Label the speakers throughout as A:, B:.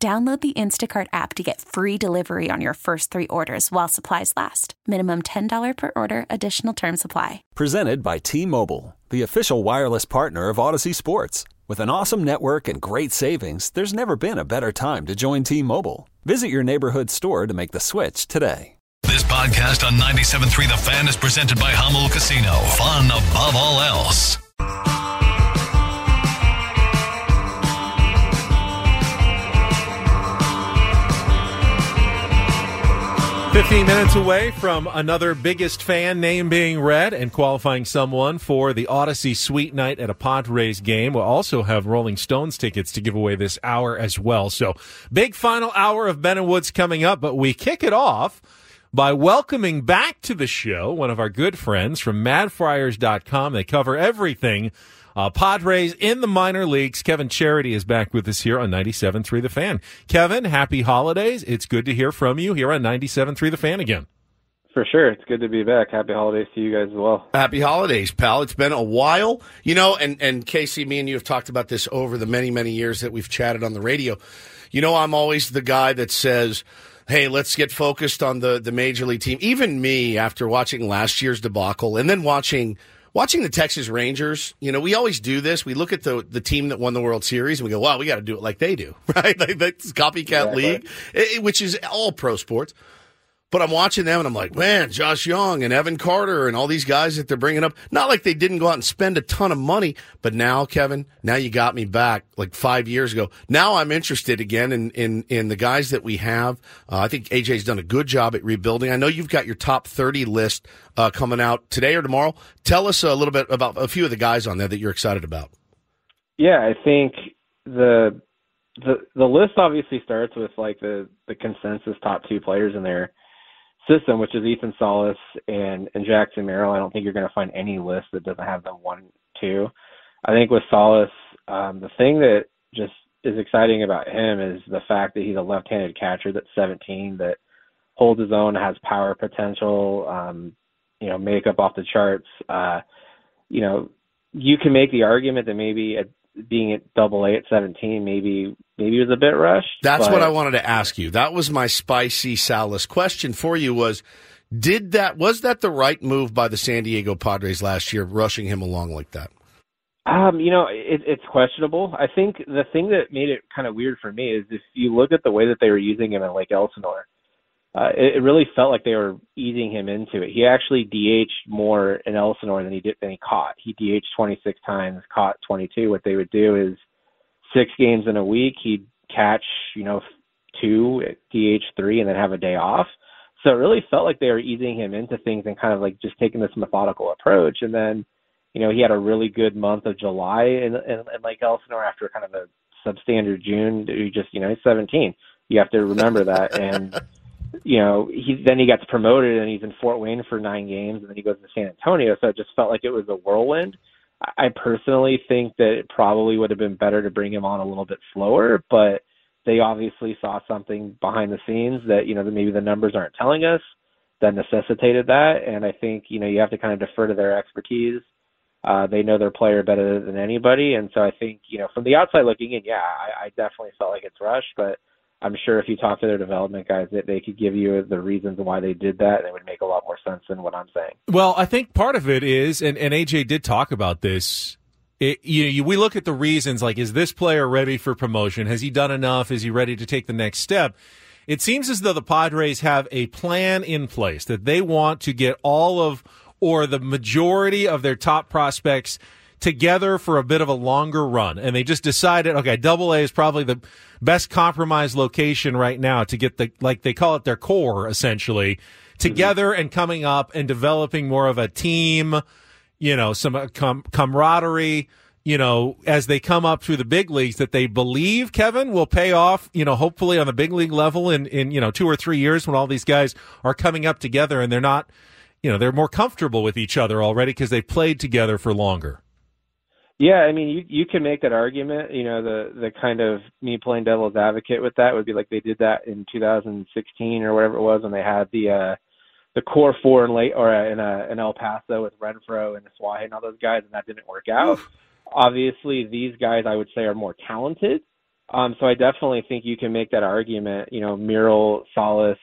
A: Download the Instacart app to get free delivery on your first three orders while supplies last. Minimum $10 per order, additional term supply.
B: Presented by T Mobile, the official wireless partner of Audacy Sports. With an awesome network and great savings, there's never been a better time to join T Mobile. Visit your neighborhood store to make the switch today.
C: This podcast on 97.3 The Fan is presented by Jamul Casino. Fun above all else.
D: 15 minutes away from another biggest fan name being read and qualifying someone for the Audacy Suite Night at a Padres game. We'll also have Rolling Stones tickets to give away this hour as well. So, big final hour of Ben and Woods coming up, but we kick it off by welcoming back to the show one of our good friends from madfriars.com. They cover everything uh, Padres in the minor leagues. Kevin Charity is back with us here on 97.3 The Fan. Kevin, happy holidays. It's good to hear from you here on 97.3 The Fan again.
E: For sure. It's good to be back. Happy holidays to you guys as well.
F: Happy holidays, pal. It's been a while. You know, and, and Casey, me and you have talked about this over the many, many years that we've chatted on the radio. You know, I'm always the guy that says, hey, let's get focused on the, the major league team. Even me, after watching last year's debacle and then watching – watching the Texas Rangers, you know, we always do this. We look at the the team that won the World Series and we go, "Wow, we got to do it like they do," right? Like that's copycat league, it, which is all pro sports. But I'm watching them and I'm like, man, Josh Jung and Evan Carter and all these guys that they're bringing up. Not like they didn't go out and spend a ton of money, but now, Kevin, now you got me back like five years ago. Now I'm interested again in in, in the guys that we have. Uh, I think AJ's done a good job at rebuilding. I know you've got your top 30 list uh, coming out today or tomorrow. Tell us a little bit about a few of the guys on there that you're excited about.
E: Yeah, I think the the the list obviously starts with like the the consensus top two players in there system, which is Ethan Salas and, and Jackson Merrill. I don't think you're going to find any list that doesn't have them one, two. I think with Salas, um, the thing that just is exciting about him is the fact that he's a left-handed catcher that's 17 that holds his own, has power potential, um, you know, makeup off the charts. Uh, you know, you can make the argument that maybe at being at double A at 17, maybe maybe it was a bit rushed.
F: That's
E: but...
F: what I wanted to ask you. That was my spicy Salas question for you was did that was that the right move by the San Diego Padres last year rushing him along like that?
E: Um, you know, it, it's questionable. I think the thing that made it kind of weird for me is if you look at the way that they were using him in Lake Elsinore, uh, it, it really felt like they were easing him into it. He actually DH'd more in Elsinore than he did than he caught. He DH'd 26 times, caught 22. What they would do is six games in a week, he'd catch you know two, DH three, and then have a day off. So it really felt like they were easing him into things and kind of like just taking this methodical approach. And then, you know, he had a really good month of July in, in, in Lake Elsinore after kind of a substandard June. He just, you know, he's 17. You have to remember that. And you know, he then he gets promoted and he's in Fort Wayne for nine games and then he goes to San Antonio. So it just felt like it was a whirlwind. I personally think that it probably would have been better to bring him on a little bit slower, but they obviously saw something behind the scenes that, you know, that maybe the numbers aren't telling us that necessitated that. And I think, you know, you have to kind of defer to their expertise. Uh, they know their player better than anybody. And so I think, you know, from the outside looking in, yeah, I, I definitely felt like it's rushed, but I'm sure if you talk to their development guys, that they could give you the reasons why they did that, and it would make a lot more sense than what I'm saying.
D: Well, I think part of it is, and, and AJ did talk about this. It, you, you, we look at the reasons, like is this player ready for promotion? Has he done enough? Is he ready to take the next step? It seems as though the Padres have a plan in place that they want to get all of or the majority of their top prospects together for a bit of a longer run. And they just decided, okay, double A is probably the best compromise location right now to get the, like they call it their core essentially together mm-hmm. and coming up and developing more of a team, you know, some uh, com- camaraderie, you know, as they come up through the big leagues that they believe Kevin will pay off, you know, hopefully on the big league level in, in, you know, two or three years when all these guys are coming up together and they're not, you know, they're more comfortable with each other already because they've played together for longer.
E: Yeah, I mean, you you can make that argument. You know, the the kind of me playing devil's advocate with that would be like they did that in 2016 or whatever it was when they had the uh the core four in late or uh, in uh, in El Paso with Renfroe and Asuaje and all those guys, and that didn't work out. Oof. Obviously, these guys I would say are more talented. Um, so I definitely think you can make that argument. You know, Merrill, Salas,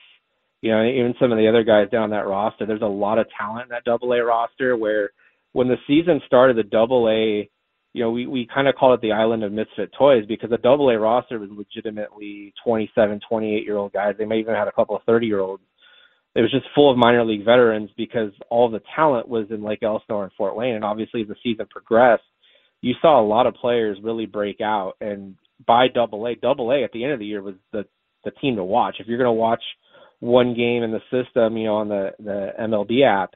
E: you know, even some of the other guys down that roster. There's a lot of talent in that Double A roster. Where when the season started, the Double A, you know, we we kind of called it the island of misfit toys because the Double A roster was legitimately 27, 28 year old guys. They may even had a couple of 30 year olds. It was just full of minor league veterans because all the talent was in Lake Elsinore and Fort Wayne. And obviously, as the season progressed, you saw a lot of players really break out. And by Double A, Double A at the end of the year was the the team to watch. If you're going to watch one game in the system, you know, on the the MLB app,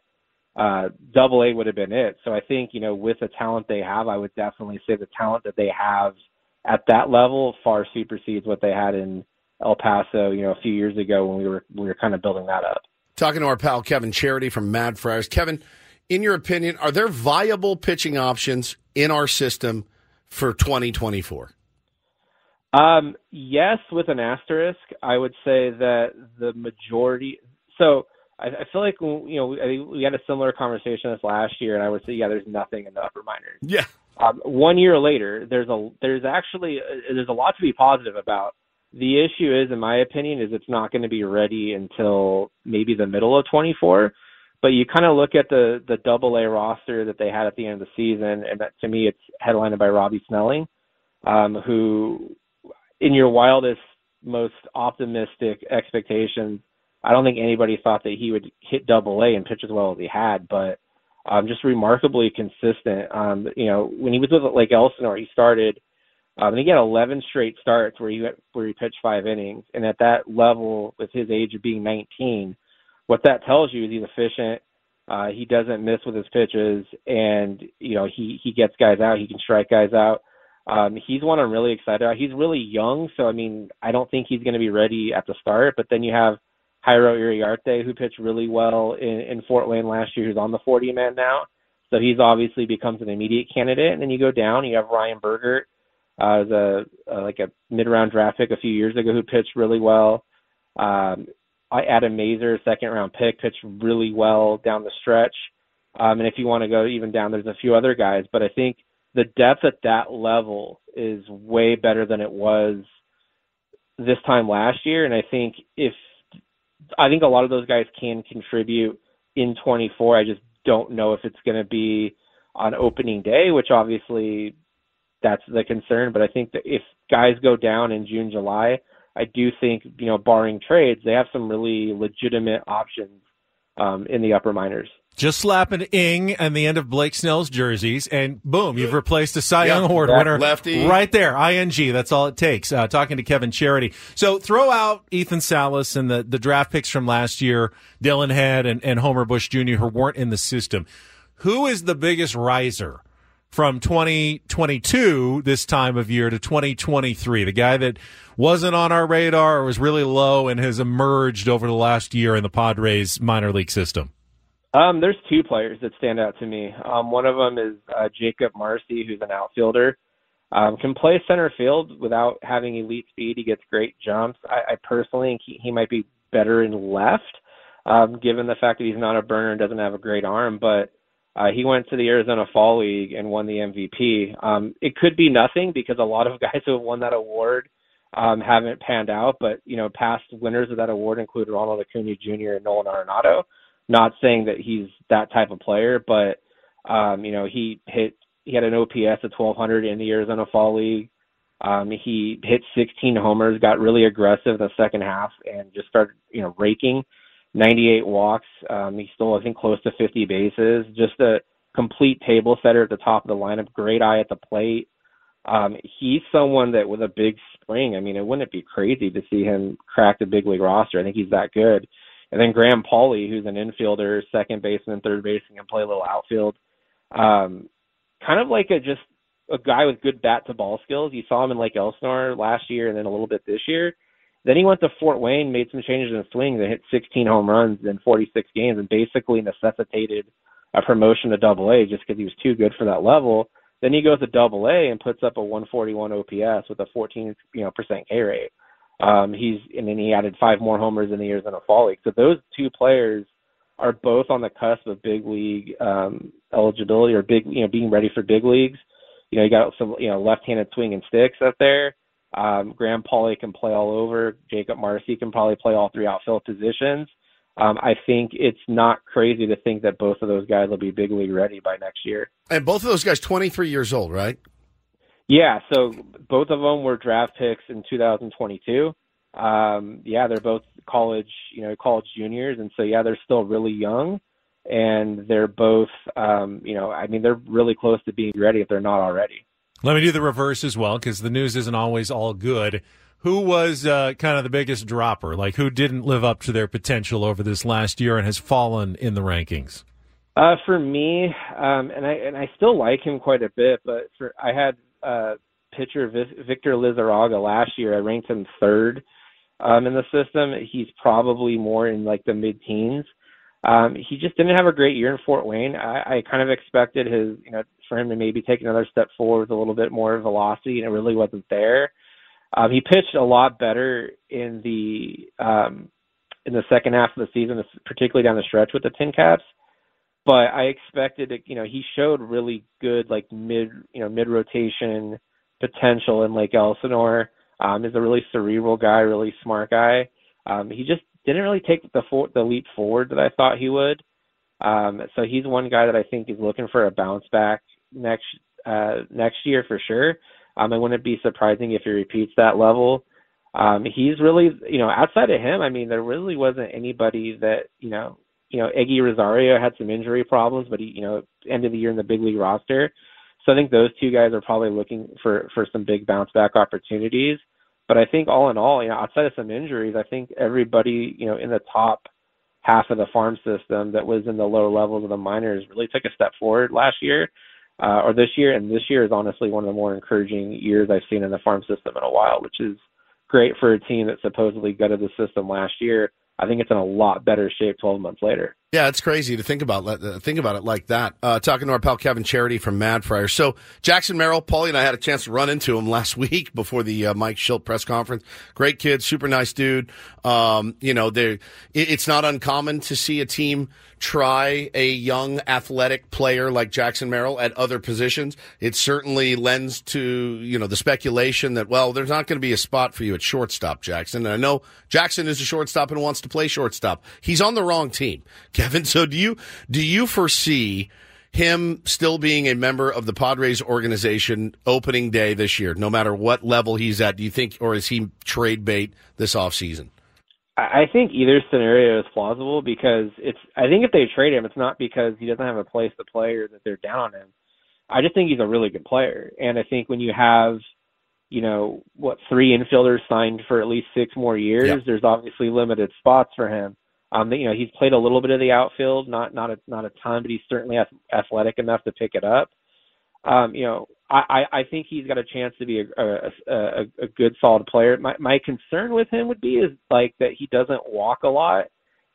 E: uh, Double A would have been it. So I think you know, with the talent they have, I would definitely say the talent that they have at that level far supersedes what they had in El Paso, you know, a few years ago when we were we were kind of building that up.
F: Talking to our pal Kevin Charity from Mad Friars. Kevin, in your opinion, are there viable pitching options in our system for 2024?
E: Um, yes, with an asterisk. I would say that the majority. So I, I feel like you know we, we had a similar conversation this last year, and I would say yeah, there's nothing in the upper minors.
F: Yeah.
E: Um, one year later, there's a there's actually a, there's a lot to be positive about. The issue is, in my opinion, is it's not going to be ready until maybe the middle of 24. But you kind of look at the the Double A roster that they had at the end of the season, and that to me, it's headlined by Robbie Snelling, um, who, in your wildest, most optimistic expectations, I don't think anybody thought that he would hit Double A and pitch as well as he had. But um, just remarkably consistent. Um, you know, when he was with Lake Elsinore, he started. Um, and he got 11 straight starts where he where he pitched five innings, and at that level, with his age of being 19, what that tells you is he's efficient. Uh, he doesn't miss with his pitches, and you know he he gets guys out. He can strike guys out. Um, he's one I'm really excited about. He's really young, so I mean I don't think he's going to be ready at the start. But then you have Jairo Iriarte, who pitched really well in, in Fort Wayne last year, who's on the 40 man now. So he's obviously becomes an immediate candidate. And then you go down, you have Ryan Bergert, uh, as a, like a mid round draft pick a few years ago, who pitched really well. Um, I Adam Mazur, second round pick, pitched really well down the stretch. Um, and if you want to go even down, there's a few other guys, but I think the depth at that level is way better than it was this time last year. And I think if I think a lot of those guys can contribute in 24. I just don't know if it's going to be on opening day, which obviously that's the concern. But I think that if guys go down in June, July, I do think, you know, barring trades, they have some really legitimate options um, in the upper minors.
D: Just slap an ing and the end of Blake Snell's jerseys, and boom, you've replaced a Cy Young Award winner.
F: Lefty.
D: Right there, ing. That's all it takes. Uh, talking to Kevin Charity. So throw out Ethan Salas and the, the draft picks from last year, Dillon Head and, and Homer Bush Jr., who weren't in the system. Who is the biggest riser from 2022 this time of year to 2023. The guy that wasn't on our radar or was really low and has emerged over the last year in the Padres minor league system.
E: Um, there's two players that stand out to me. Um, one of them is uh, Jakob Marsee, who's an outfielder. Um, can play center field without having elite speed. He gets great jumps. I, I personally think he, he might be better in left, um, given the fact that he's not a burner and doesn't have a great arm. But uh, he went to the Arizona Fall League and won the MVP. Um, it could be nothing because a lot of guys who have won that award um, haven't panned out. But you know, past winners of that award include Ronald Acuna Jr. and Nolan Arenado. Not saying that he's that type of player, but um, you know, he hit he had an OPS of 1200 in the Arizona Fall League. Um, he hit 16 homers, got really aggressive in the second half, and just started you know raking. 98 walks. Um, he's still, I think, close to 50 bases. Just a complete table setter at the top of the lineup. Great eye at the plate. Um, he's someone that with a big spring. I mean, it wouldn't be crazy to see him crack the big league roster. I think he's that good. And then Graham Pauley, who's an infielder, second baseman, third baseman, can play a little outfield. Um, kind of like a just a guy with good bat to ball skills. You saw him in Lake Elsinore last year and then a little bit this year. Then he went to Fort Wayne, made some changes in his swing that hit 16 home runs in 46 games, and basically necessitated a promotion to Double A just because he was too good for that level. Then he goes to Double A and puts up a 141 OPS with a 14 you know percent K rate. Um, he's and then he added five more homers in the years in a fall league. So those two players are both on the cusp of big league um, eligibility or big you know being ready for big leagues. You know, you got some you know left-handed swing and sticks up there. Um, Graham Pauley can play all over. Jakob Marsee can probably play all three outfield positions. Um, I think it's not crazy to think that both of those guys will be big league ready by next year.
F: And both of those guys, 23 years old, right?
E: Yeah, so both of them were draft picks in 2022. Um, yeah, they're both college, you know, college juniors, and so yeah, they're still really young, and they're both, um, you know, I mean, they're really close to being ready if they're not already.
D: Let me do the reverse as well because the news isn't always all good. Who was uh, kind of the biggest dropper? Like who didn't live up to their potential over this last year and has fallen in the rankings?
E: Uh, for me, um, and I and I still like him quite a bit, but for I had uh, pitcher Victor Lizarraga last year. I ranked him third um, in the system. He's probably more in like the mid teens. Um, he just didn't have a great year in Fort Wayne. I, I kind of expected his, you know, for him to maybe take another step forward with a little bit more velocity, and it really wasn't there. Um, he pitched a lot better in the um, in the second half of the season, particularly down the stretch with the Tin Caps. But I expected, it, you know, he showed really good like mid, you know, mid rotation potential in Lake Elsinore. Um, is a really cerebral guy, really smart guy. Um, he just didn't really take the for, the leap forward that I thought he would. Um, so he's one guy that I think is looking for a bounce back next uh, next year for sure. Um, it wouldn't be surprising if he repeats that level. Um, he's really, you know, outside of him, I mean, there really wasn't anybody that, you know, you know, Eguy Rosario had some injury problems, but he, you know, ended the year in the big league roster. So I think those two guys are probably looking for for some big bounce back opportunities. But I think all in all, you know, outside of some injuries, I think everybody, you know, in the top half of the farm system that was in the lower levels of the minors really took a step forward last year uh, or this year. And this year is honestly one of the more encouraging years I've seen in the farm system in a while, which is great for a team that supposedly gutted the system last year I think it's in a lot better shape 12 months later.
F: Yeah, it's crazy to think about uh, think about it like that. Uh, talking to our pal Kevin Charity from Mad Friars. So Jackson Merrill, Paulie and I had a chance to run into him last week before the uh, Mike Shildt press conference. Great kid, super nice dude. Um, you know, it, it's not uncommon to see a team try a young athletic player like Jackson Merrill at other positions. It certainly lends to, you know, the speculation that, well, there's not going to be a spot for you at shortstop, Jackson. And I know Jackson is a shortstop and wants to play shortstop. He's on the wrong team, Kevin. So do you, do you foresee him still being a member of the Padres organization opening day this year, no matter what level he's at? Do you think, or is he trade bait this offseason?
E: I think either scenario is plausible because it's. I think if they trade him, it's not because he doesn't have a place to play or that they're down on him. I just think he's a really good player, and I think when you have, you know, what three infielders signed for at least six more years, yeah. there's obviously limited spots for him. Um, you know, he's played a little bit of the outfield, not not a not a ton, but he's certainly athletic enough to pick it up. Um, you know, I, I think he's got a chance to be a, a, a, a good solid player. My my concern with him would be is like that he doesn't walk a lot,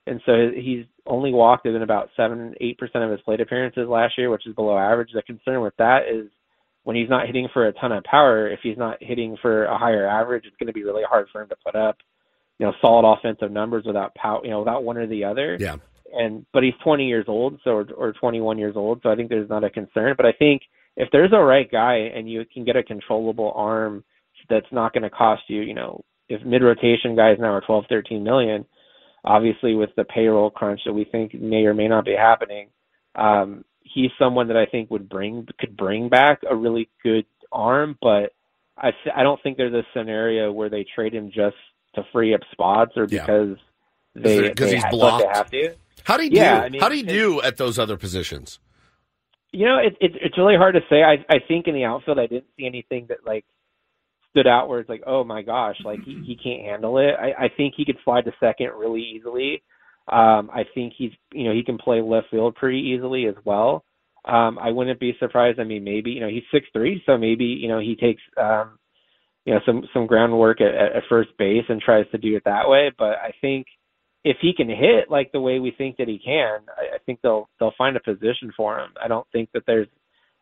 E: and so he's only walked in about seven eight percent of his plate appearances last year, which is below average. The concern with that is when he's not hitting for a ton of power, if he's not hitting for a higher average, it's going to be really hard for him to put up, you know, solid offensive numbers without power, you know, without one or the other.
F: Yeah.
E: And but he's 20 years old, so or, or 21 years old, so I think there's not a concern. But I think if there's a right guy and you can get a controllable arm that's not going to cost you, you know, if mid rotation guys now are 12, 13 million, obviously with the payroll crunch that we think may or may not be happening, um, he's someone that I think would bring could bring back a really good arm, but I I don't think there's a scenario where they trade him just to free up spots or because yeah. they
F: because he's blocked.
E: They have to.
F: How do you yeah, do? I mean, How do you do at those other positions?
E: You know, it, it, it's really hard to say. I I think in the outfield, I didn't see anything that like stood out where it's like, oh my gosh, like he he can't handle it. I I think he could slide to second really easily. Um, I think he's you know he can play left field pretty easily as well. Um, I wouldn't be surprised. I mean, maybe you know he's six three, so maybe you know he takes um, you know some some groundwork at, at first base and tries to do it that way. But I think if he can hit like the way we think that he can, I, I think they'll they'll find a position for him. I don't think that there's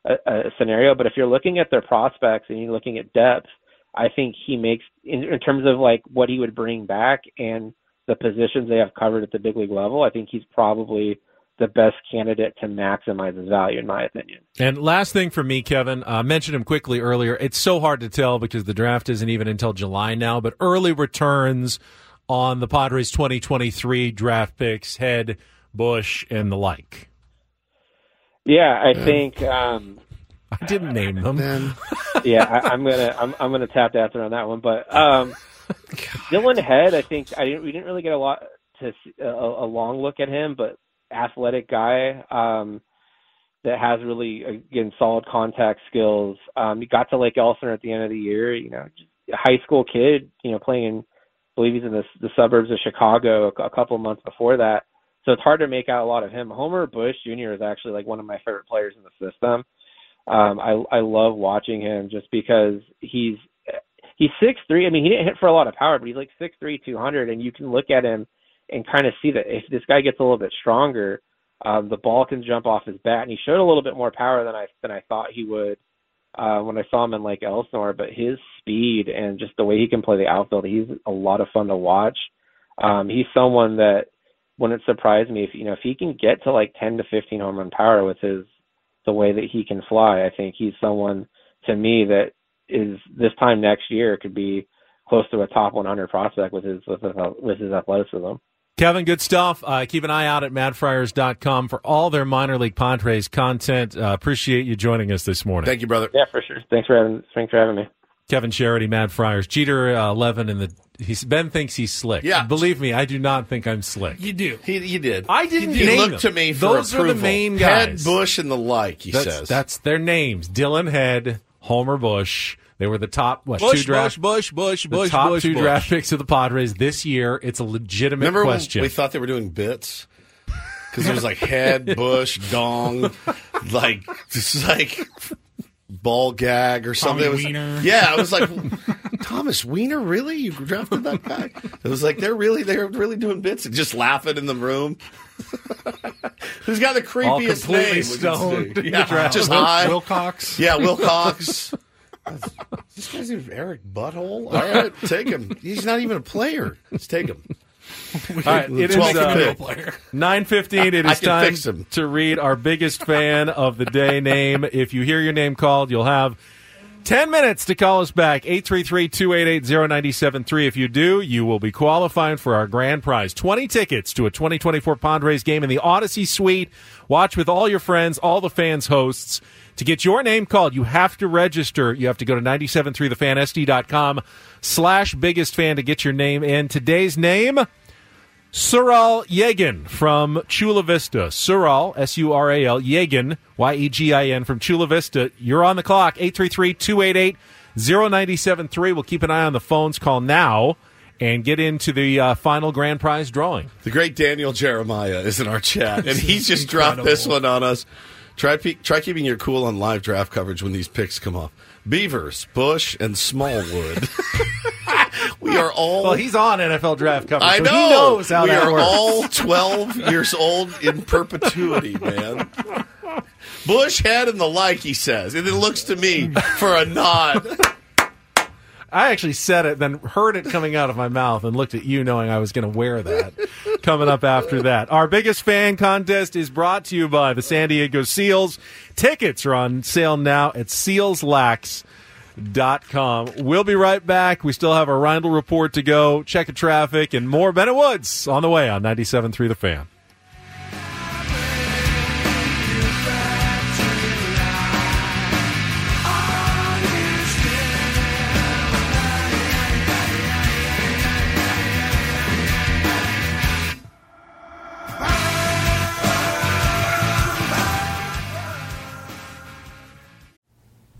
E: a, a scenario, but if you're looking at their prospects and you're looking at depth, I think he makes in, in terms of like what he would bring back and the positions they have covered at the big league level. I think he's probably the best candidate to maximize his value, in my opinion.
D: And last thing for me, Kevin, I uh, mentioned him quickly earlier. It's so hard to tell because the draft isn't even until July now, but early returns on the Padres 2023 draft picks, Head, Bush, and the like.
E: Yeah, I think. Um,
D: I didn't name them.
E: yeah, I, am gonna I'm, I'm gonna tap dance on that one, but um, Dillon Head, I think I didn't we didn't really get a lot to a, a long look at him, but athletic guy um, that has really again solid contact skills. Um, he got to Lake Elsinore at the end of the year. You know, high school kid. You know, playing in I believe he's in the, the suburbs of Chicago a, a couple months before that. So it's hard to make out a lot of him. Homer Bush Jr. is actually like one of my favorite players in the system. Um, I I love watching him just because he's he's six three. I mean, he didn't hit for a lot of power, but he's like six three, two hundred, and you can look at him and kind of see that if this guy gets a little bit stronger, um, the ball can jump off his bat. And he showed a little bit more power than I than I thought he would uh, when I saw him in Lake Elsinore. But his speed and just the way he can play the outfield, he's a lot of fun to watch. Um, he's someone that wouldn't surprise me if you know if he can get to like 10 to 15 home run power with his the way that he can fly. I think he's someone to me that is this time next year could be close to a top 100 prospect with his with his, with his athleticism.
D: Kevin, good stuff. Uh, keep an eye out at madfriars.com for all their minor league Padres content. Uh, appreciate you joining us this morning.
F: Thank you, brother.
E: Yeah, for sure. Thanks for having thanks for having me.
D: Kevin Charity, Mad Friars, Jeter uh, eleven, and the he's Ben thinks he's slick.
F: Yeah,
D: believe me, I do not think I'm slick.
G: You do.
F: He, you did.
D: I didn't.
F: You
D: name
F: look to me for
D: Those
F: approval.
D: are the main guys.
F: Head, Bush, and the like. He
D: that's,
F: says
D: that's their names: Dillon Head, Homer Bush. They were the top what
G: Bush,
D: two draft
G: Bush, Bush, Bush,
D: the
G: Bush,
D: top
G: Bush,
D: two
G: Bush.
D: draft picks of the Padres this year. It's a legitimate
F: Remember
D: question.
F: when we thought they were doing bits? Because it was like head, bush, dong, like just like ball gag or something.
G: Tommy
F: It was,
G: Weiner.
F: Yeah, I was like, Thomas Weiner, really? You drafted that guy? It was like they're really they're really doing bits and just laughing in the room. Who's got the
D: All
F: creepiest
D: completely
F: name?
D: stoned
F: Yeah, just
G: Wil-
F: high.
G: Wilcox.
F: Yeah, Wilcox. This guy's even Eric Butthole. All right, take him. He's not even a player. Let's take him.
D: All right, it is
F: 12th
D: uh,
G: player.
D: Nine fifteen. It
F: I
D: is
F: can
D: time to read our biggest fan of the day name. If you hear your name called, you'll have ten minutes to call us back. 833-288-0973. If you do, you will be qualifying for our grand prize: twenty tickets to a twenty twenty four Padres game in the Audacy Suite. Watch with all your friends, all the fans, hosts. To get your name called, you have to register. You have to go to 973thefansd.com slash biggest fan to get your name in. Today's name. Sural Yegin from Chula Vista. Sural, S U R A L, Yegin, Y E G I N from Chula Vista. You're on the clock, 833 288 0973. We'll keep an eye on the phones. Call now and get into the uh, final grand prize drawing.
F: The great Daniel Jeremiah is in our chat, and he just dropped this one on us. Try try keeping your cool on live draft coverage when these picks come off. Beavers, Bush, and Smallwood. we are all.
D: Well, he's on NFL draft coverage.
F: I
D: so
F: know.
D: He knows how
F: we
D: that
F: are
D: works.
F: all 12 years old in perpetuity, man. Bush, head, and the like, he says. And it looks to me for a nod.
D: I actually said it, then heard it coming out of my mouth, and looked at you knowing I was going to wear that. coming up after that. Our biggest fan contest is brought to you by the San Diego Seals. Tickets are on sale now at sealslax.com. We'll be right back. We still have our Reindl report to go, check of traffic, and more Ben and Woods on the way on 97.3 The Fan.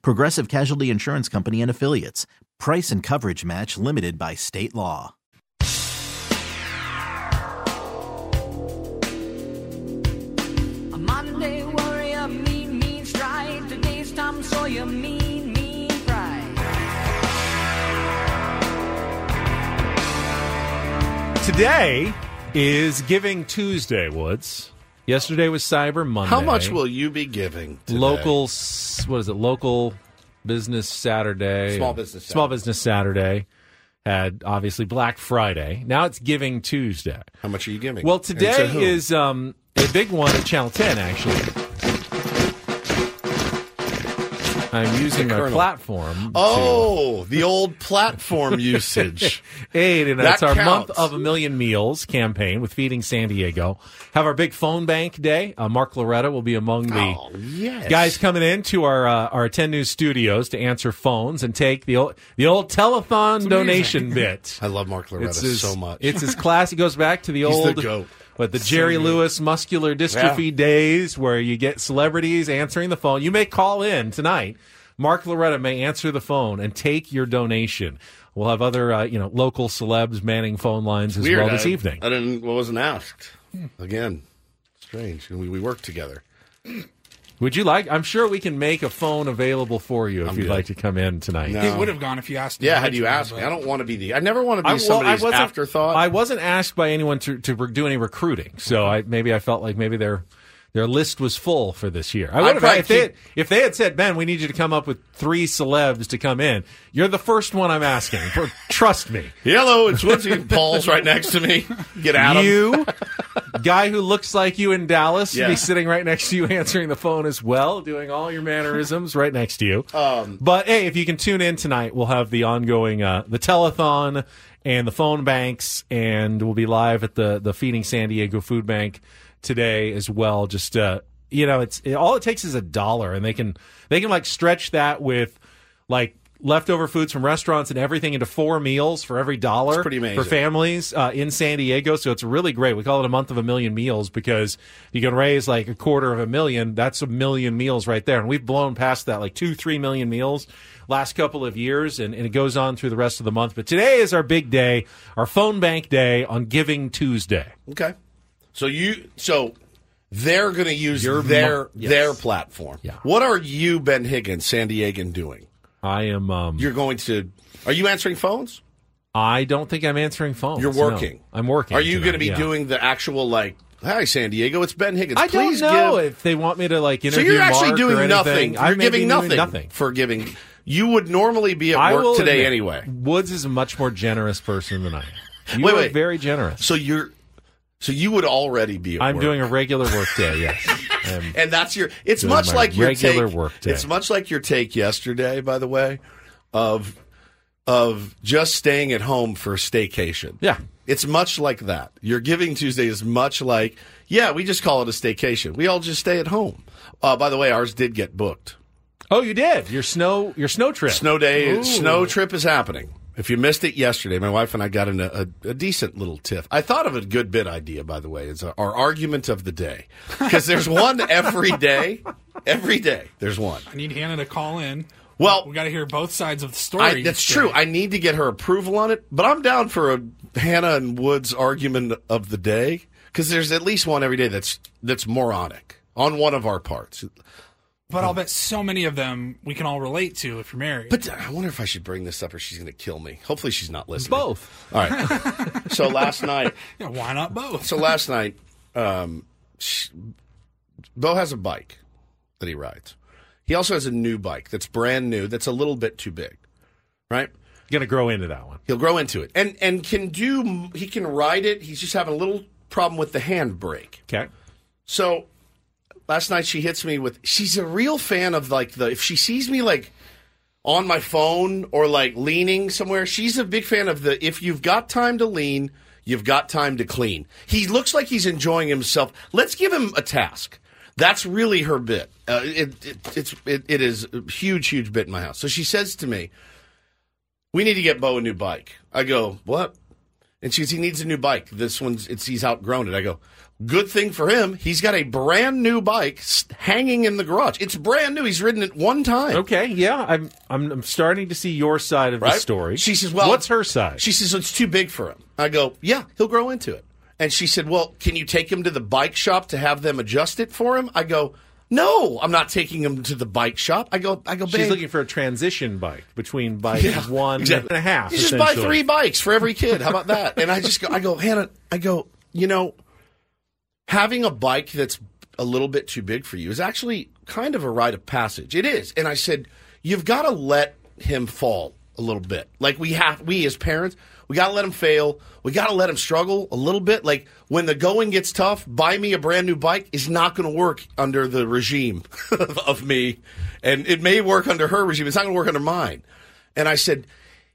H: Progressive Casualty Insurance Company and Affiliates. Price and coverage match limited by state law.
I: A Monday warrior, mean, mean stride. Today's Tom Sawyer, mean, mean pride.
D: Today is Giving Tuesday, Woods. Yesterday was Cyber Monday.
F: How much will you be giving? Today?
D: local? What is it? Local Business Saturday.
F: Small Business
D: Small
F: Saturday.
D: Business Saturday had obviously Black Friday. Now it's Giving Tuesday.
F: How much are you giving?
D: Well,
F: to
D: today
F: who?
D: is um, a big one at Channel 10, actually. I'm using
F: The
D: my platform.
F: Oh, the old platform usage.
D: to aid, and that's
F: That
D: our
F: counts.
D: month of a million meals campaign with Feeding San Diego. Have our big phone bank day. Uh, Mark Loretta will be among the
F: Oh, yes.
D: guys coming into our uh, our 10 News studios to answer phones and take the old the old telethon donation bit.
F: I love Mark Loretta
D: his,
F: so much.
D: It's his class. It goes back to the
F: He's the
D: old
F: goat.
D: What the Jerry Lewis muscular dystrophy
F: Yeah.
D: days where you get celebrities answering the phone. You may call in tonight. Mark Loretta may answer the phone and take your donation. We'll have other uh, you know local celebs manning phone lines as
F: Weird.
D: well this
F: I,
D: evening.
F: I didn't. Wasn't asked. Again, strange. We, we work together.
D: Would you like? I'm sure we can make a phone available for you if
F: I'm
D: you'd
F: good.
D: like to come in tonight.
F: No.
J: He would have gone if you asked. him
F: Yeah, had you
J: originally,
F: asked me, I don't want to be the. I never want to be
D: I, well, I
F: somebody's
D: wasn't,
F: afterthought.
D: I wasn't asked by anyone to, to re- do any recruiting, so I maybe I felt like maybe their their list was full for this year. I would have if they had,
F: keep-
D: if they had said, Ben, we need you to come up with three celebs to come in. You're the first one I'm asking. For, trust me.
F: Hello, it's Woodsy. Paul's right next to me. Get out.
D: You, guy who looks like you in Dallas,
F: Yeah.
D: be sitting right next to you, answering the phone as well, doing all your mannerisms right next to you.
F: Um,
D: but hey, if you can tune in tonight, we'll have the ongoing uh, the telethon and the phone banks, and we'll be live at the the Feeding San Diego Food Bank today as well. Just uh, you know, it's it, all it takes is a dollar, and they can they can like stretch that with like leftover foods from restaurants and everything into four meals for every dollar
F: It's pretty amazing.
D: for families uh, in San Diego. So it's really great. We call it a month of a million meals because you can raise like a quarter of a million. That's a million meals right there. And we've blown past that, like two, three million meals last couple of years. And, and it goes on through the rest of the month. But today is our big day, our phone bank day on Giving Tuesday.
F: Okay. So you so they're going to use
D: Your
F: their
D: mo- yes.
F: their platform.
D: Yeah.
F: What are you, Ben Higgins, San Diegan, doing?
D: I am. Um,
F: You're going to. Are you answering phones?
D: I don't think I'm answering phones.
F: You're
D: no.
F: working.
D: I'm working.
F: Are you going to be
D: yeah.
F: doing the actual like? Hi, San Diego. It's Ben Higgins.
D: I
F: Please
D: don't know
F: give.
D: if they want me to like interview.
F: so you're actually
D: Mark
F: doing nothing. You're giving nothing,
D: nothing.
F: for giving. You would normally be at
D: I
F: work today
D: admit,
F: anyway.
D: Woods is a much more generous person than I am. You
F: Wait, wait.
D: very generous.
F: So you're. So you would already be.
D: I'm
F: work.
D: doing a regular work day. Yes.
F: And that's your. It's much like your
D: regular
F: take.
D: work day.
F: It's much like your take yesterday, by the way, of of just staying at home for staycation.
D: Yeah.
F: It's much like that. Your Giving Tuesday is much like, yeah, we just call it a staycation. We all just stay at home. Uh, by the way, ours did get booked.
D: oh, you did your snow your snow trip.
F: Snow day,
D: Ooh.
F: snow trip is happening. If you missed it yesterday, my wife and I got in a, a, a decent little tiff. I thought of a good bit idea, by the way. It's our argument of the day because there's one every day. Every day, there's one.
J: I need Hannah to call in.
F: Well,
J: we got to hear both sides of the story.
F: I, that's true. I need to get her approval on it, but I'm down for a Hannah and Woods argument of the day because there's at least one every day that's that's moronic on one of our parts.
J: But I'll bet so many of them we can all relate to if you're married.
F: But I wonder if I should bring this up or she's going to kill me. Hopefully, she's not listening.
D: Both.
F: All right. so last night,
J: yeah, why not both?
F: so last night, um, sh Bo has a bike that he rides. He also has a new bike that's brand new. That's a little bit too big, right?
D: Going to grow into that one.
F: He'll grow into it, and and can do. He can ride it. He's just having a little problem with the handbrake.
D: Okay.
F: So last night she hits me with. She's a real fan of like the. If she sees me like on my phone or like leaning somewhere, she's a big fan of the. If you've got time to lean, you've got time to clean. He looks like he's enjoying himself. Let's give him a task. That's really her bit. Uh, it, it, it's it, it is a huge, huge bit in my house. So she says to me, "We need to get Bo a new bike." I go, "What?" And she goes, "He needs a new bike. This one's it's he's outgrown it." I go, "Good thing for him. He's got a brand new bike hanging in the garage. It's brand new. He's ridden it one time."
D: Okay, yeah, I'm, I'm I'm starting to see your side of
F: Right?
D: the story.
F: She says, "Well,
D: what's her side?"
F: She says it's too big for him." I go, "Yeah, he'll grow into it." And she said, "Well, can you take him to the bike shop to have them adjust it for him?" I go, "No, I'm not taking him to the bike shop." I go, "I go,
D: She's looking for a transition bike between bike
F: Yeah,
D: one
F: exactly.
D: and a half.
F: You just buy three bikes for every kid. How about that? And I just go, I go, Hannah, I go, you know, having a bike that's a little bit too big for you is actually kind of a rite of passage. It is. And I said, you've got to let him fall a little bit. Like we have, we as parents, we got to let him fail. We got to let him struggle a little bit. Like when the going gets tough, buy me a brand new bike is not going to work under the regime of, of me. And it may work under her regime. It's not going to work under mine. And I said,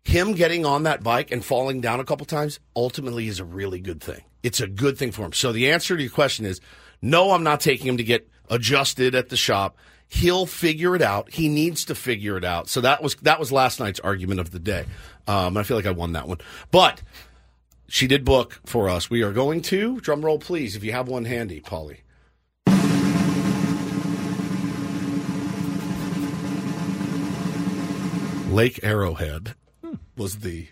F: him getting on that bike and falling down a couple times ultimately is a really good thing. It's a good thing for him. So the answer to your question is no, I'm not taking him to get adjusted at the shop. He'll figure it out. He needs to figure it out. So that was that was last night's argument of the day. Um, I feel like I won that one. But she did book for us. We are going to drum roll, please, if you have one handy, Paulie. Lake Arrowhead was the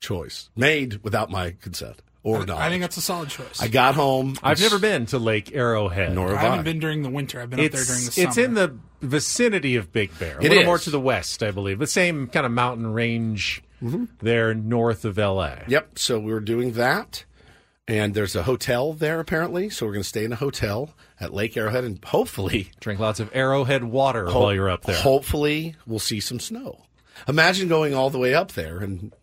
F: choice made without my consent or not.
J: I think that's a solid choice.
F: I got home.
D: I've never been to Lake Arrowhead.
F: Nor
J: I
F: have I.
J: haven't been during the winter. I've been up there during the summer.
D: it's in the vicinity of Big Bear, a
F: It
D: little
F: is.
D: more to the west, I believe. The same kind of mountain range mm-hmm. there north of L.A.
F: Yep. So we were doing that, and there's a hotel there apparently. So we're going to stay in a hotel at Lake Arrowhead, and hopefully,
D: Drink lots of Arrowhead water
F: ho-
D: while you're up there.
F: Hopefully, we'll see some snow. Imagine going all the way up there and it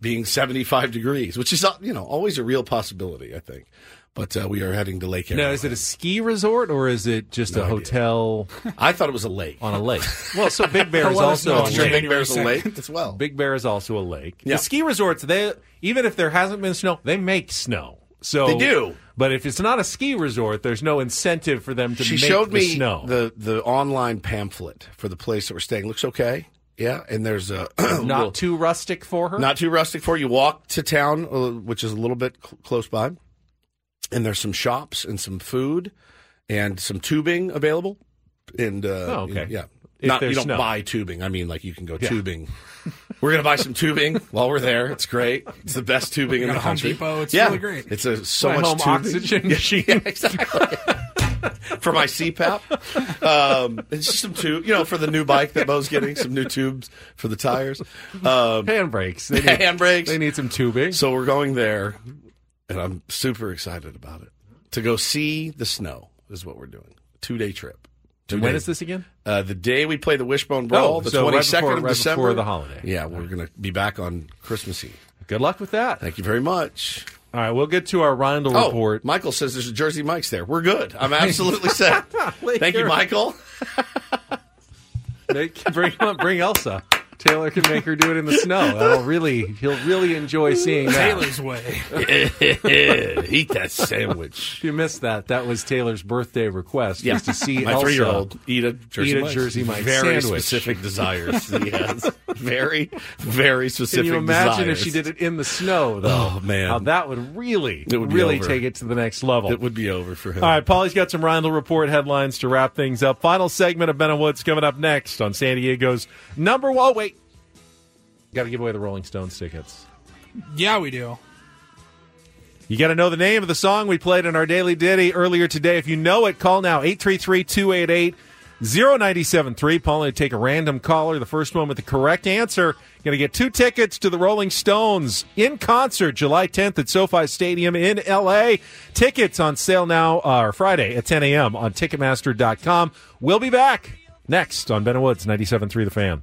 F: being 75 degrees, which is you know always a real possibility, I think. But uh, we are heading to Lake Arrowhead.
D: now, is it a ski resort or is it just a hotel
F: I thought it was a lake.
D: on a lake? Well, so Big Bear is also a
J: on
F: Sure,
D: lake.
F: Big Bear's a lake as well.
D: Big Bear is also a lake.
F: Yeah.
D: The ski resorts, they even if there hasn't been snow, they make snow. So
F: They do.
D: But if it's not a ski resort, there's no incentive for them to
F: she
D: make
F: showed
D: the
F: me
D: snow.
F: the the online pamphlet for the place that we're staying. Looks okay. Yeah, and there's a
D: not
F: little-
D: too rustic for her.
F: not too rustic for her. you. Walk to town, uh, which is a little bit cl- close by, and there's some shops and some food and some tubing available. And uh,
D: Oh, okay.
F: yeah,
D: If
F: not you don't
D: snow.
F: buy tubing. I mean, like you can go tubing. We're gonna buy some tubing while we're there. It's great. It's the best tubing in the
J: a Home
F: country.
J: Depot. It's
F: yeah,
J: really great.
F: It's a so
D: My
F: much
D: home
F: tubing.
D: oxygen machine.
F: Yeah, exactly. for my CPAP. Um, it's just some tube, you know, for the new bike that Bo's getting, some new tubes for the tires. Um,
D: Handbrakes. They need,
F: Handbrakes.
D: They need some tubing.
F: so we're going there, and I'm super excited about it. To go see the snow is what we're doing. Two day trip. Two
D: And when is this again?
F: Uh, the day we play the Wishbone Brawl,
D: Oh,
F: the
D: so right
F: 22nd
D: before-
F: of
D: right
F: December.
D: before the holiday.
F: Yeah, we're going to be back on Christmas Eve.
D: Good luck with that.
F: Thank you very much.
D: All right, we'll get to our Reindl
F: Oh,
D: report.
F: Michael says there's a Jersey Mike's there. We're good. I'm absolutely set. Thank you, Michael.
D: They can bring bring Elsa. Taylor can make her do it in the snow. That'll really, he'll really enjoy seeing that.
J: Taylor's way.
F: Eat that sandwich.
D: If you missed that, that was Taylor's birthday request.
F: Yeah.
D: was to see
F: my
D: Elsa
F: three-year-old eat a Jersey
D: eat a
F: Mike's.
D: Jersey Mike's
F: Very
D: sandwich.
F: specific desires. he has very, very specific.
D: Can you imagine
F: desires.
D: if she did it in the snow, though?
F: Oh, man.
D: How that would really,
F: It would
D: really take it to the next level.
F: It would be over for him.
D: All right, Paulie's got some Reindl Report headlines to wrap things up. Final segment of Ben and Woods coming up next on San Diego's number one. Wait, got to give away the Rolling Stones tickets.
J: Yeah, we do.
D: You got to know the name of the song we played in our daily ditty earlier today. If you know it, call now 833 288 0973. Paulie to take a random caller. The first one with the correct answer. Going to get two tickets to the Rolling Stones in concert July 10th at SoFi Stadium in LA. Tickets on sale now, uh, or Friday at 10 a.m. on Ticketmaster.com. We'll be back next on Ben and Woods 97.3 The Fan.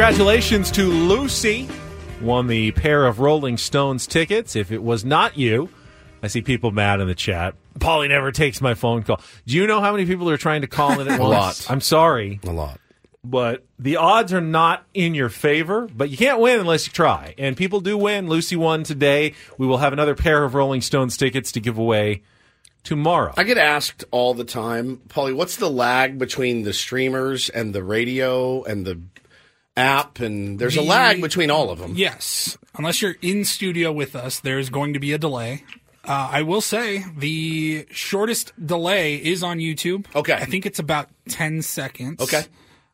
D: Congratulations to Lucy. Won the pair of Rolling Stones tickets. If it was not you, I see people mad in the chat. Paulie never takes my phone call. Do you know how many people are trying to call in at
F: A
D: once?
F: lot.
D: I'm sorry.
F: A lot.
D: But the odds are not in your favor, but you can't win unless you try. And people do win. Lucy won today. We will have another pair of Rolling Stones tickets to give away tomorrow.
F: I get asked all the time, Paulie, what's the lag between the streamers and the radio and the app? And there's a lag between all of them.
J: Yes. Unless you're in studio with us, there's going to be a delay. Uh, I will say the shortest delay is on YouTube.
F: Okay.
J: I think it's about 10 seconds.
F: Okay.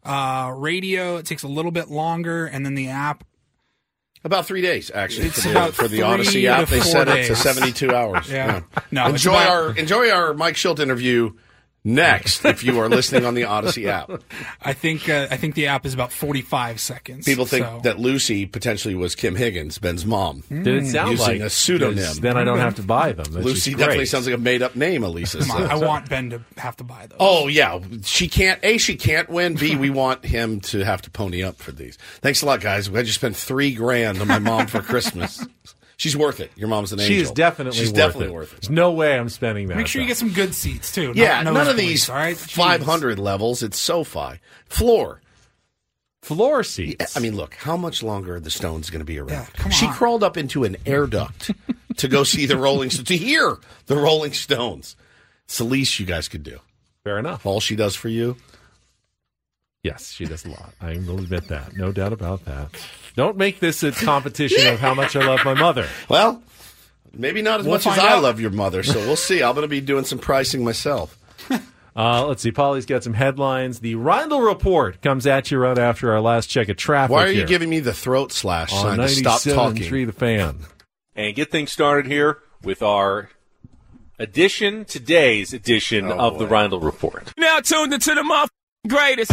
J: Uh, radio, it takes a little bit longer, and then the app.
F: About three days, actually,
J: It's
F: for the, for the
J: Audacy
F: app. They set it to 72 hours.
J: Yeah. No,
F: enjoy
J: about-
F: our enjoy our Mike Shildt interview next if you are listening on the Audacy app.
J: I think uh, I think the app is about 45 seconds.
F: People think
J: so-
F: that Lucy potentially was Kim Higgins, Ben's mom.
D: Did it sound
F: using
D: like
F: a pseudonym?
D: 'Cause Then I don't have to buy them.
F: Lucy definitely sounds like a made up name. Elisa.
J: Come on, I want Ben to have to buy those.
F: Oh yeah, she can't. A, she can't win. B, we want him to have to pony up for these. Thanks a lot, guys. I just spent three grand on my mom for Christmas. She's worth it. Your mom's an angel.
D: She is definitely
F: She's
D: worth
F: definitely
D: it.
F: worth it.
D: There's no way I'm spending that.
J: Make sure you get some good seats too. not
F: Yeah, none of
J: nosebleeds,
F: these
J: All right, Jeez.
F: 500 levels. It's SoFi floor.
D: floor seats.
F: I mean, look, how much longer are the Stones going to be around?
J: Yeah,
F: she
J: on.
F: crawled up into an air duct to go see the Rolling Stones, to hear the Rolling Stones. It's the least you guys could do.
D: Fair enough.
F: All she does for you.
D: Yes, she does a lot. I will admit that. No doubt about that. Don't make this a competition of how much I love my mother.
F: Well, maybe not as
J: We'll
F: much as
J: find
F: I love your mother, so we'll see. I'm going to be doing some pricing myself.
D: Uh, let's see. Paulie's got some headlines. The Reindl Report comes at you right after our last check of traffic.
F: Why are you
D: here
F: giving me the throat slash
D: on
F: sign to stop
D: 97.3
F: talking?
D: The fan. And get things started here with our edition, today's edition
F: Oh,
D: of the
F: boy.
D: Reindl Report.
K: Now tuned into the muff greatest.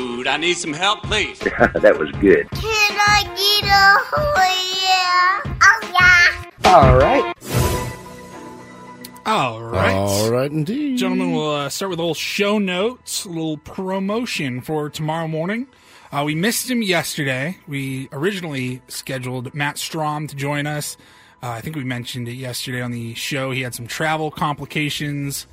L: mood? I need some help, please.
M: that was good.
I: Can I get a oh yeah? Oh yeah.
K: All right.
J: All right.
F: All right, indeed.
J: Gentlemen, we'll uh, start with a little show notes, a little promotion for tomorrow morning. Uh, we missed him yesterday. We originally scheduled Matt Strahm to join us. Uh, I think we mentioned it yesterday on the show. He had some travel complications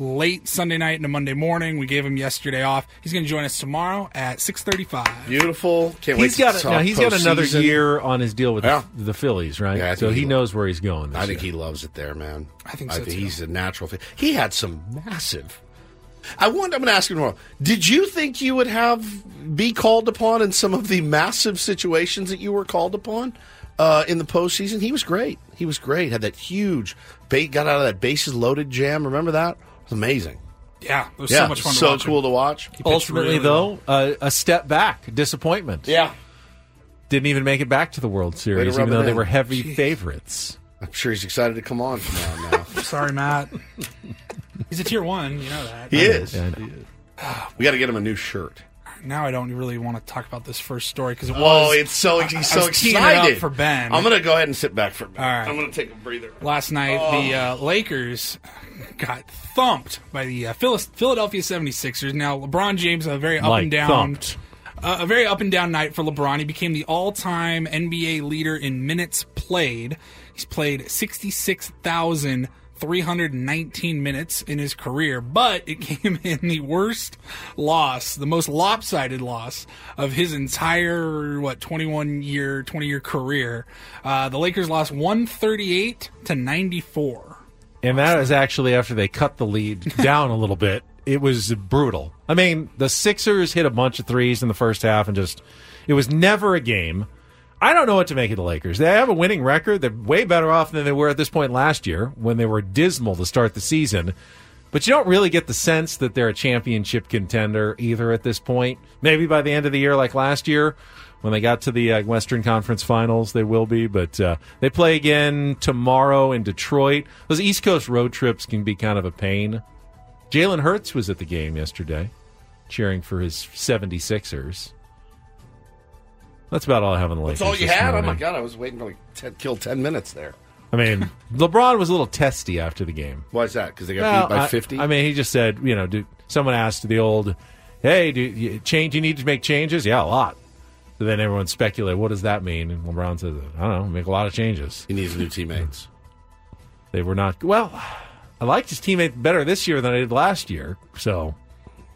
J: late Sunday night into Monday morning. We gave him yesterday off. He's going to join us tomorrow at 6:35.
F: Beautiful. Can't wait
D: He's
F: to
D: got
F: talk
D: now. He's got another
F: postseason.
D: year on his deal with
F: Yeah.
D: the, the Phillies, right?
F: Yeah,
D: so he
F: he
D: knows where he's going. This
F: I think
D: year.
F: he loves it there, man.
J: I think so, too.
F: he's a natural fit. He had some massive. I want. I'm going to ask you tomorrow. Did you think you would have be called upon in some of the massive situations that you were called upon uh, in the postseason? He was great. He was great. Had that huge bait. Got out of that bases loaded jam. Remember that? It was amazing.
J: Yeah, it was
F: yeah,
J: so much fun.
F: So
J: to watch
F: cool
J: him.
F: to watch.
J: He
D: Ultimately,
J: really
D: though, uh, a step back, disappointment.
F: Yeah.
D: Didn't even make it back to the World Series, even though they
F: in.
D: were heavy favorites.
F: I'm sure he's excited to come on tomorrow. Now
J: Sorry, Matt. He's a tier one. You know that.
F: he is.
D: Yeah, I know.
F: We got to get him a new shirt.
J: Now I don't really want to talk about this first story because it was.
F: Oh, it's so
J: I-
F: he's
J: I
F: so
J: was teeing up
F: excited
J: for Ben.
F: I'm gonna go ahead and sit back for a minute.
J: All right.
F: I'm gonna take a breather.
J: Last night, the uh, Lakers got thumped by the uh, Philadelphia 76ers. Now, LeBron James, a very up
D: Like
J: and down.
D: thumped.
J: Uh, a very up and down night for LeBron. He became the all-time NBA leader in minutes played. He's played 66,319 minutes in his career, but it came in the worst loss, the most lopsided loss of his entire what 21 year, 20 year career. Uh, the Lakers lost 138 to 94.
D: And that is actually after they cut the lead down a little bit. It was brutal. I mean, the Sixers hit a bunch of threes in the first half and just, it was never a game. I don't know what to make of the Lakers. They have a winning record. They're way better off than they were at this point last year when they were dismal to start the season. But you don't really get the sense that they're a championship contender either at this point. Maybe by the end of the year, like last year, when they got to the uh, Western Conference Finals, they will be. But uh, they play again tomorrow in Detroit. Those East Coast road trips can be kind of a pain. Jalen Hurts was at the game yesterday, cheering for his 76ers. That's about all I have on the Lakers.
F: That's all you had? Oh my god, I was waiting for like 10, kill ten minutes there.
D: I mean, LeBron was a little testy after the game.
F: Why is that? Because they got beat by fifty.
D: I, mean, he just said, you know, do, someone asked the old, "Hey, do you change? You need to make changes?" Yeah, a lot. So then everyone speculated, what does that mean? And LeBron says, I don't know, make a lot of changes.
F: he needs new teammates.
D: They were not well. I liked his teammate better this year than I did last year. So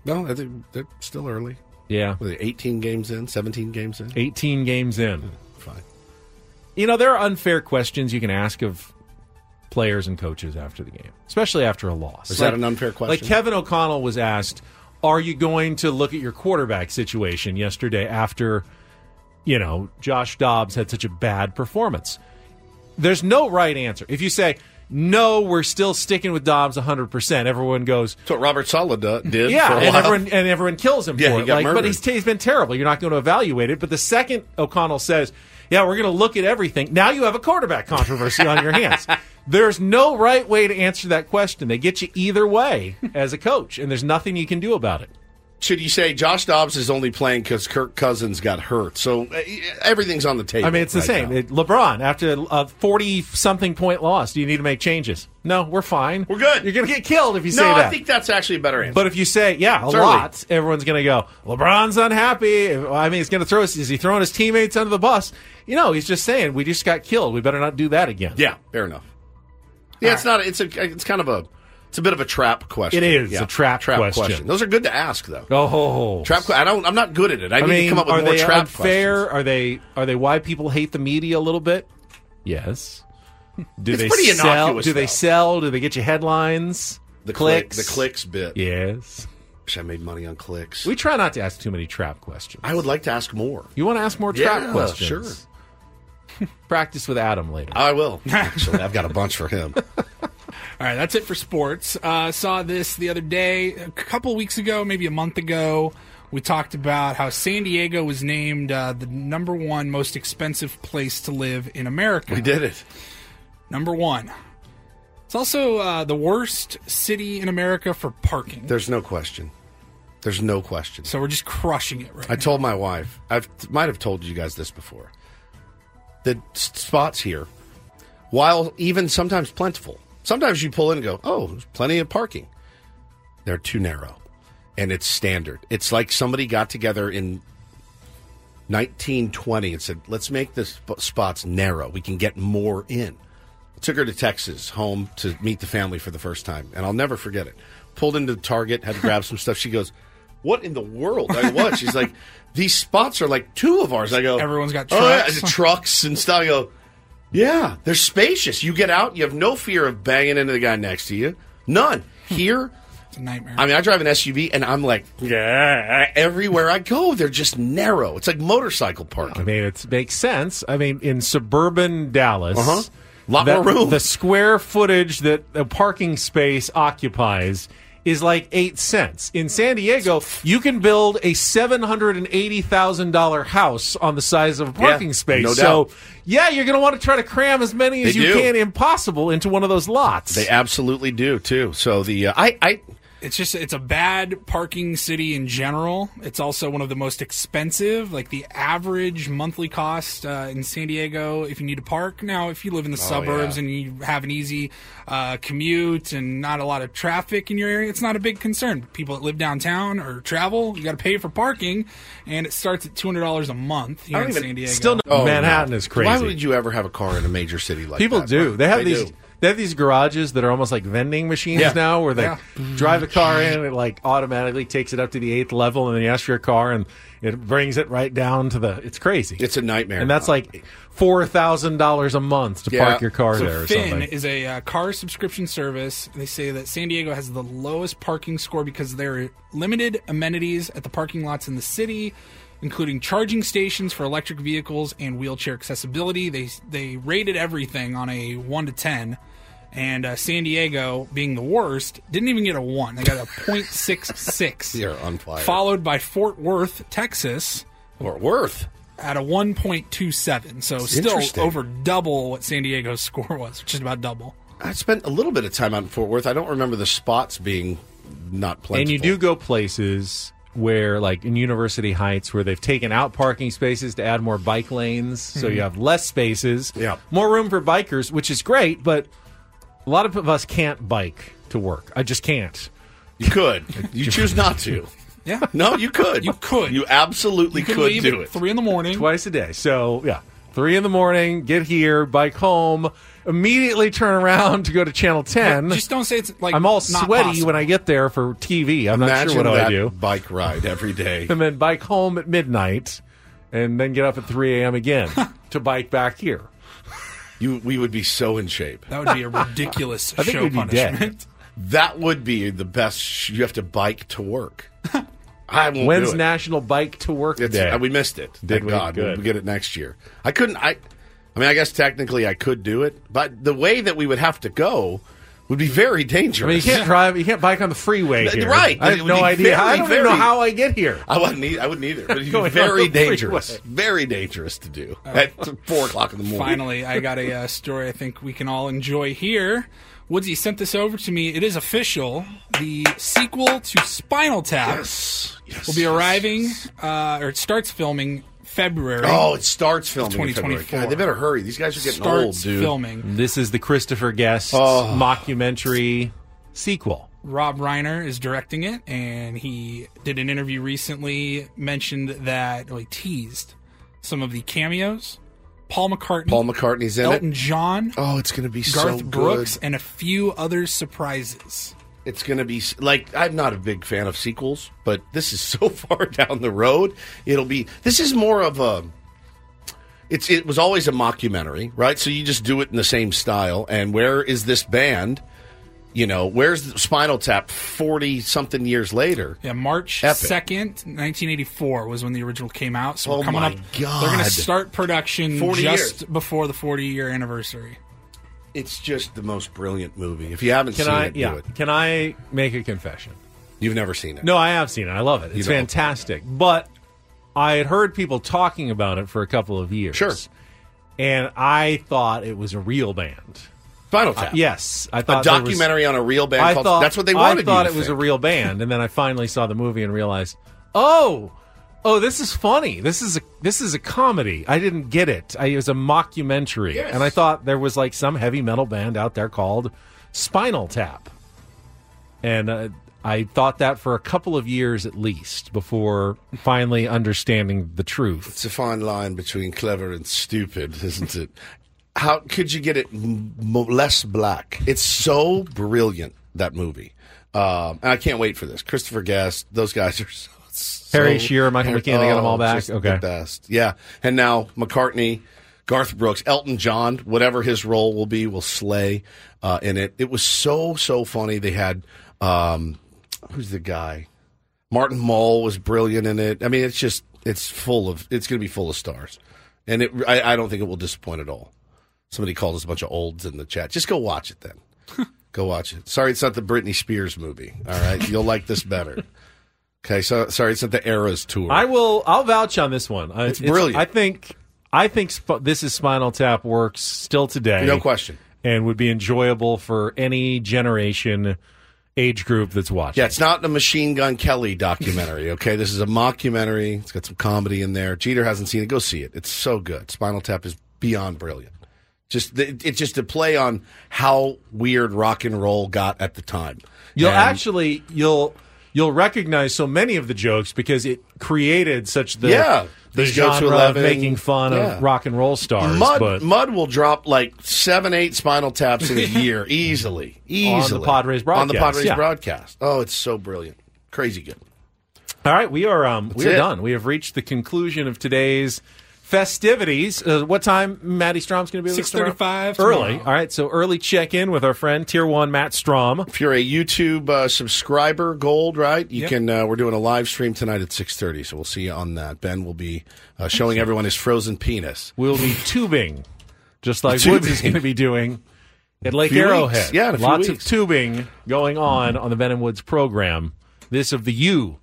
F: No, I think they're still early.
D: Yeah,
F: Were they eighteen games in? Seventeen games in?
D: 18 games in.
F: Fine.
D: You know, there are unfair questions you can ask of players and coaches after the game, especially after a loss.
F: Is that an unfair question?
D: Like Kevin O'Connell was asked, "Are you going to look at your quarterback situation yesterday after, you know, Josh Dobbs had such a bad performance?" There's no right answer. If you say no, we're still sticking with Dobbs 100. percent Everyone goes,
F: That's what Robert Saleh did.
D: yeah, and everyone and everyone kills him
F: Yeah,
D: for
F: he
D: it.
F: got
D: Like, but he's, he's been terrible. You're not going to evaluate it. But the second O'Connell says, "Yeah, we're going to look at everything," now you have a quarterback controversy on your hands. There's no right way to answer that question. They get you either way as a coach, and there's nothing you can do about it.
F: Should you say Josh Dobbs is only playing because Kirk Cousins got hurt? So uh, everything's on the table.
D: I mean, it's the
F: right
D: same. It- LeBron, after a 40 something point loss, do you need to make changes? No, we're fine.
F: We're good.
D: You're going to get killed if you
F: no,
D: say that.
F: No, I think that's actually a better answer.
D: But if you say, yeah, a
F: It's early.
D: lot, everyone's going to go, LeBron's unhappy. I mean, he's going to throw us, is he throwing his teammates under the bus? You know, he's just saying, we just got killed. We better not do that again.
F: yeah, fair enough. Yeah, it's not. It's a. It's kind of a. It's a bit of a trap question.
D: It is
F: Yeah,
D: a trap trap question.
F: Those are good to ask, though.
D: Oh,
F: Trap. que- I don't. I'm not good at it. I,
D: I
F: need
D: mean,
F: to come up with
D: are
F: more
D: they
F: trap
D: unfair?
F: questions.
D: Are they are they why people hate the media a little bit? Yes. Do
F: It's
D: they
F: pretty
D: sell?
F: innocuous,
D: Do they sell? Do they get you headlines?
F: The click-
D: clicks.
F: the clicks bit.
D: Yes.
F: Wish I made money on clicks.
D: We try not to ask too many trap questions.
F: I would like to ask more.
D: You want to ask more trap
F: Yeah,
D: questions?
F: sure.
D: Practice with Adam later.
F: I will. Actually, I've got a bunch for him.
J: All right, that's it for sports. Uh, saw this the other day, a couple weeks ago, maybe a month ago. We talked about how San Diego was named uh, the number one most expensive place to live in America.
F: We did it.
J: Number one. It's also uh, the worst city in America for parking.
F: There's no question. There's no question.
J: So we're just crushing it right
F: I told my wife, I might have told you guys this before. The spots here, while even sometimes plentiful, sometimes you pull in and go, oh, there's plenty of parking. They're too narrow. And it's standard. It's like somebody got together in 1920 and said, let's make the sp- spots narrow. We can get more in. Took her to Texas, home to meet the family for the first time. And I'll never forget it. Pulled into Target, had to grab some stuff. She goes, what in the world? I what? She's like, these spots are like two of ours. I go,
J: Everyone's got
F: "Oh, yeah,"
J: trucks
F: and stuff. I go, yeah, they're spacious. You get out, you have no fear of banging into the guy next to you. None. Here,
J: It's a nightmare.
F: I mean, I drive an SUV and I'm like, yeah, everywhere I go, they're just narrow. It's like motorcycle parking.
D: I mean, it makes sense. I mean, in suburban Dallas,
F: Uh-huh. Lot
D: that-
F: more room.
D: The square footage that a parking space occupies is like eight cents. In San Diego, you can build a seven hundred and eighty thousand dollar house on the size of a
F: Yeah,
D: parking space.
F: no
D: so,
F: doubt.
D: yeah, you're going to want to try to cram as many as
F: They
D: you
F: do.
D: can, impossible, into one of those lots.
F: They absolutely do too. So the uh, I I
J: It's just it's a bad parking city in general. It's also one of the most expensive. Like the average monthly cost uh, in San Diego, if you need to park. Now, if you live in the
F: Oh,
J: suburbs
F: yeah.
J: and you have an easy uh, commute and not a lot of traffic in your area, it's not a big concern. People that live downtown or travel, you got to pay for parking, and it starts at two hundred dollars a month here
F: I
J: in
F: don't even-
J: San Diego.
D: Still,
F: Oh,
D: Manhattan
F: no.
D: is crazy.
F: Why would you ever have a car in a major city like
D: People
F: that?
D: do. They have
F: They
D: these.
F: do.
D: They have these garages that are almost like vending machines
F: Yeah.
D: now, where they
J: Yeah.
D: drive a car in, it like automatically takes it up to the eighth level, and then you ask for your car, and it brings it right down to the. It's crazy.
F: It's a nightmare.
D: and that's like four thousand dollars a month to
F: Yeah.
D: park your car
J: So
D: there or
J: Finn
D: something.
J: is a uh, car subscription service. They say that San Diego has the lowest parking score because there are limited amenities at the parking lots in the city, including charging stations for electric vehicles and wheelchair accessibility. They they rated everything on a one to ten, and uh, San Diego, being the worst, didn't even get a one. They got a point six six.
F: You're on fire.
J: Followed by Fort Worth, Texas,
F: Fort Worth.
J: at a 1.27. So still over double what San Diego's score was, which is about double.
F: I spent a little bit of time out in Fort Worth. I don't remember the spots being not plentiful.
D: and you do go places where, like in University Heights, where they've taken out parking spaces to add more bike lanes, so
F: Mm-hmm.
D: you have less spaces,
F: Yeah.
D: more room for bikers, which is great. But a lot of us can't bike to work. I just can't.
F: You could. You choose not to.
J: Yeah.
F: No, you could.
J: You could.
F: You absolutely
J: You could
F: could
J: leave
F: do
J: at
F: it.
J: three in the morning.
D: twice a day. So yeah, three in the morning, get here, bike home, immediately turn around to go to Channel Ten.
J: Just don't say it's like
D: I'm all
J: not
D: sweaty
J: possible.
D: when I get there for TV. I'm not sure what
F: that
D: I do.
F: bike ride every day.
D: And then bike home at midnight, and then get up at 3 a.m. again to bike back here.
F: You, we would be so in shape.
J: That would be a ridiculous
D: I think
J: show
D: we'd be dead.
J: punishment.
F: That would be the best. Sh- you have to bike to work. I won't
D: When's
F: do it.
D: National Bike to Work
F: It's-
D: Day?
F: uh, we missed it.
D: Did
F: Thank
D: we?
F: God.
D: Good.
F: We'll get it next year. I couldn't. I. I mean, I guess technically I could do it, but the way that we would have to go would be very dangerous.
D: I mean, you can't drive, you can't bike on the freeway here.
F: Right.
D: I have no
F: be
D: idea. I don't even know how I get here.
F: I wouldn't. Either, I wouldn't either. But it'd be very
D: the freeway.
F: dangerous. Very dangerous to do at four o'clock in the morning.
J: Finally, I got a uh, story I think we can all enjoy here. Woodsy sent this over to me. It is official. The sequel to Spinal Tap
F: Yes. Yes.
J: will be arriving, uh, or it starts filming February.
F: Oh, it starts filming. February.
J: 2024.
F: They better hurry. These guys are getting
J: starts
F: old, dude.
J: filming.
D: This is the Christopher Guest
F: Oh.
D: mockumentary sequel.
J: Rob Reiner is directing it, and he did an interview recently, mentioned that, well, he teased some of the cameos. Paul McCartney,
F: Paul McCartney's in
J: Elton
F: it.
J: John,
F: Oh, it's going to be so
J: Garth
F: good.
J: Brooks, and a few other surprises.
F: It's going to be like I'm not a big fan of sequels, but this is so far down the road. It'll be. This is more of a. It's it was always a mockumentary, right? So you just do it in the same style. And where is this band? You know, where's Spinal Tap 40 something years later?
J: Yeah, March second, nineteen eighty four was when the original came out. So
F: Oh
J: coming
F: my
J: up. They're going to start production
F: 40
J: just
F: years.
J: before the forty year anniversary.
F: It's just the most brilliant movie. If you haven't
D: Can
F: seen
D: I?
F: it,
D: Yeah.
F: do it.
D: Can I make a confession?
F: You've never seen it.
D: No, I have seen it. I love it. It's fantastic. But I had heard people talking about it for a couple of years.
F: Sure.
D: And I thought it was a real band.
F: Spinal Tap.
D: Uh, yes, I
F: A
D: thought there was-
F: documentary on a real band
D: I
F: called-
D: thought
F: that's what they wanted
D: I thought
F: you to
D: it was a
F: think.
D: real band, and then I finally saw the movie and realized, oh, oh, this is funny. This is a this is a comedy. I didn't get it. I, it was a mockumentary,
F: Yes.
D: and I thought there was like some heavy metal band out there called Spinal Tap, and uh, I thought that for a couple of years at least before finally understanding the truth.
F: It's a fine line between clever and stupid, isn't it? How could you get it m- less black? It's so brilliant that movie, um, and I can't wait for this. Christopher Guest, those guys are so, so
D: Harry Shearer, Michael McKean, they got them all back?
F: just
D: Okay.
F: the best. Yeah, and now McCartney, Garth Brooks, Elton John, whatever his role will be, will slay uh, in it. It was so so funny. They had um, who's the guy? Martin Mull was brilliant in it. I mean, it's just it's full of it's going to be full of stars, and it I, I don't think it will disappoint at all. Somebody called us a bunch of olds in the chat. Just go watch it then. go watch it. Sorry, it's not the Britney Spears movie. All right, you'll like this better. Okay, so sorry, it's not the Eras tour.
D: I will. I'll vouch on this one. Uh, I-
F: It's brilliant.
D: I think. I think Sp- this is Spinal Tap works still today.
F: No question.
D: and would be enjoyable for any generation, age group that's watching.
F: Yeah, it's not a Machine Gun Kelly documentary. Okay, this is a mockumentary. It's got some comedy in there. Jeter hasn't seen it. Go see it. It's so good. Spinal Tap is beyond brilliant. Just it- it's just a play on how weird rock and roll got at the time.
D: You'll
F: And-
D: actually you'll you'll recognize so many of the jokes because it created such the
F: Yeah.
D: the
F: These go to
D: genre of making fun
F: Yeah.
D: of rock and roll stars.
F: Mud,
D: but
F: Mud will drop like seven, eight Spinal Taps in a year easily,
D: On the
F: easily
D: Padres
F: On the
D: broadcast,
F: Padres
D: yeah.
F: broadcast. Oh, it's so brilliant, crazy good.
D: All right, we are um, we are
F: it.
D: done. We have reached the conclusion of today's festivities. Uh, what time Matty Strahm's going to be with
J: 6:35
D: Early.
J: tomorrow.
D: All right, so early check in with our friend Tier One Matt Strahm.
F: If you're a YouTube uh, subscriber, gold, right? You
D: Yep.
F: can. Uh, we're doing a live stream tonight at six thirty, so we'll see you on that. Ben will be uh, showing everyone his frozen penis.
D: We'll be tubing, just like
F: Tubing.
D: Woods is going to be doing at Lake Arrowhead.
F: weeks. Yeah, in a few
D: lots
F: weeks.
D: of tubing going on on the Ben and Woods program. This of the U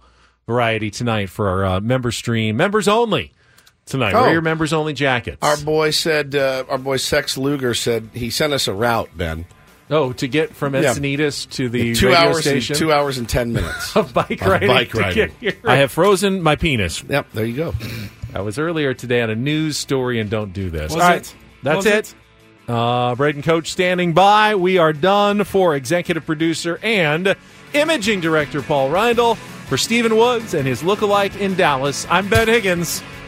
D: variety tonight for our uh, member stream, members only tonight.
F: Oh.
D: Wear your members only jackets.
F: Our boy said. Uh, our boy Sex Luger said he sent us a route, Ben.
D: oh, to get from
F: Yeah.
D: Encinitas to the
F: two
D: radio
F: hours.
D: station.
F: And, two hours and ten minutes
D: of bike
F: Of
D: riding.
F: bike
D: to
F: riding.
D: get here. I have frozen my penis.
F: Yep, there you go.
D: That was earlier today on a news story, and don't do this.
J: Was
D: All
J: it?
D: right, that's
J: Was
D: it.
J: it?
D: Uh, Braden Coach standing by. We are done for executive producer and imaging director Paul Reindl. For Stephen Woods and his lookalike in Dallas, I'm Ben Higgins.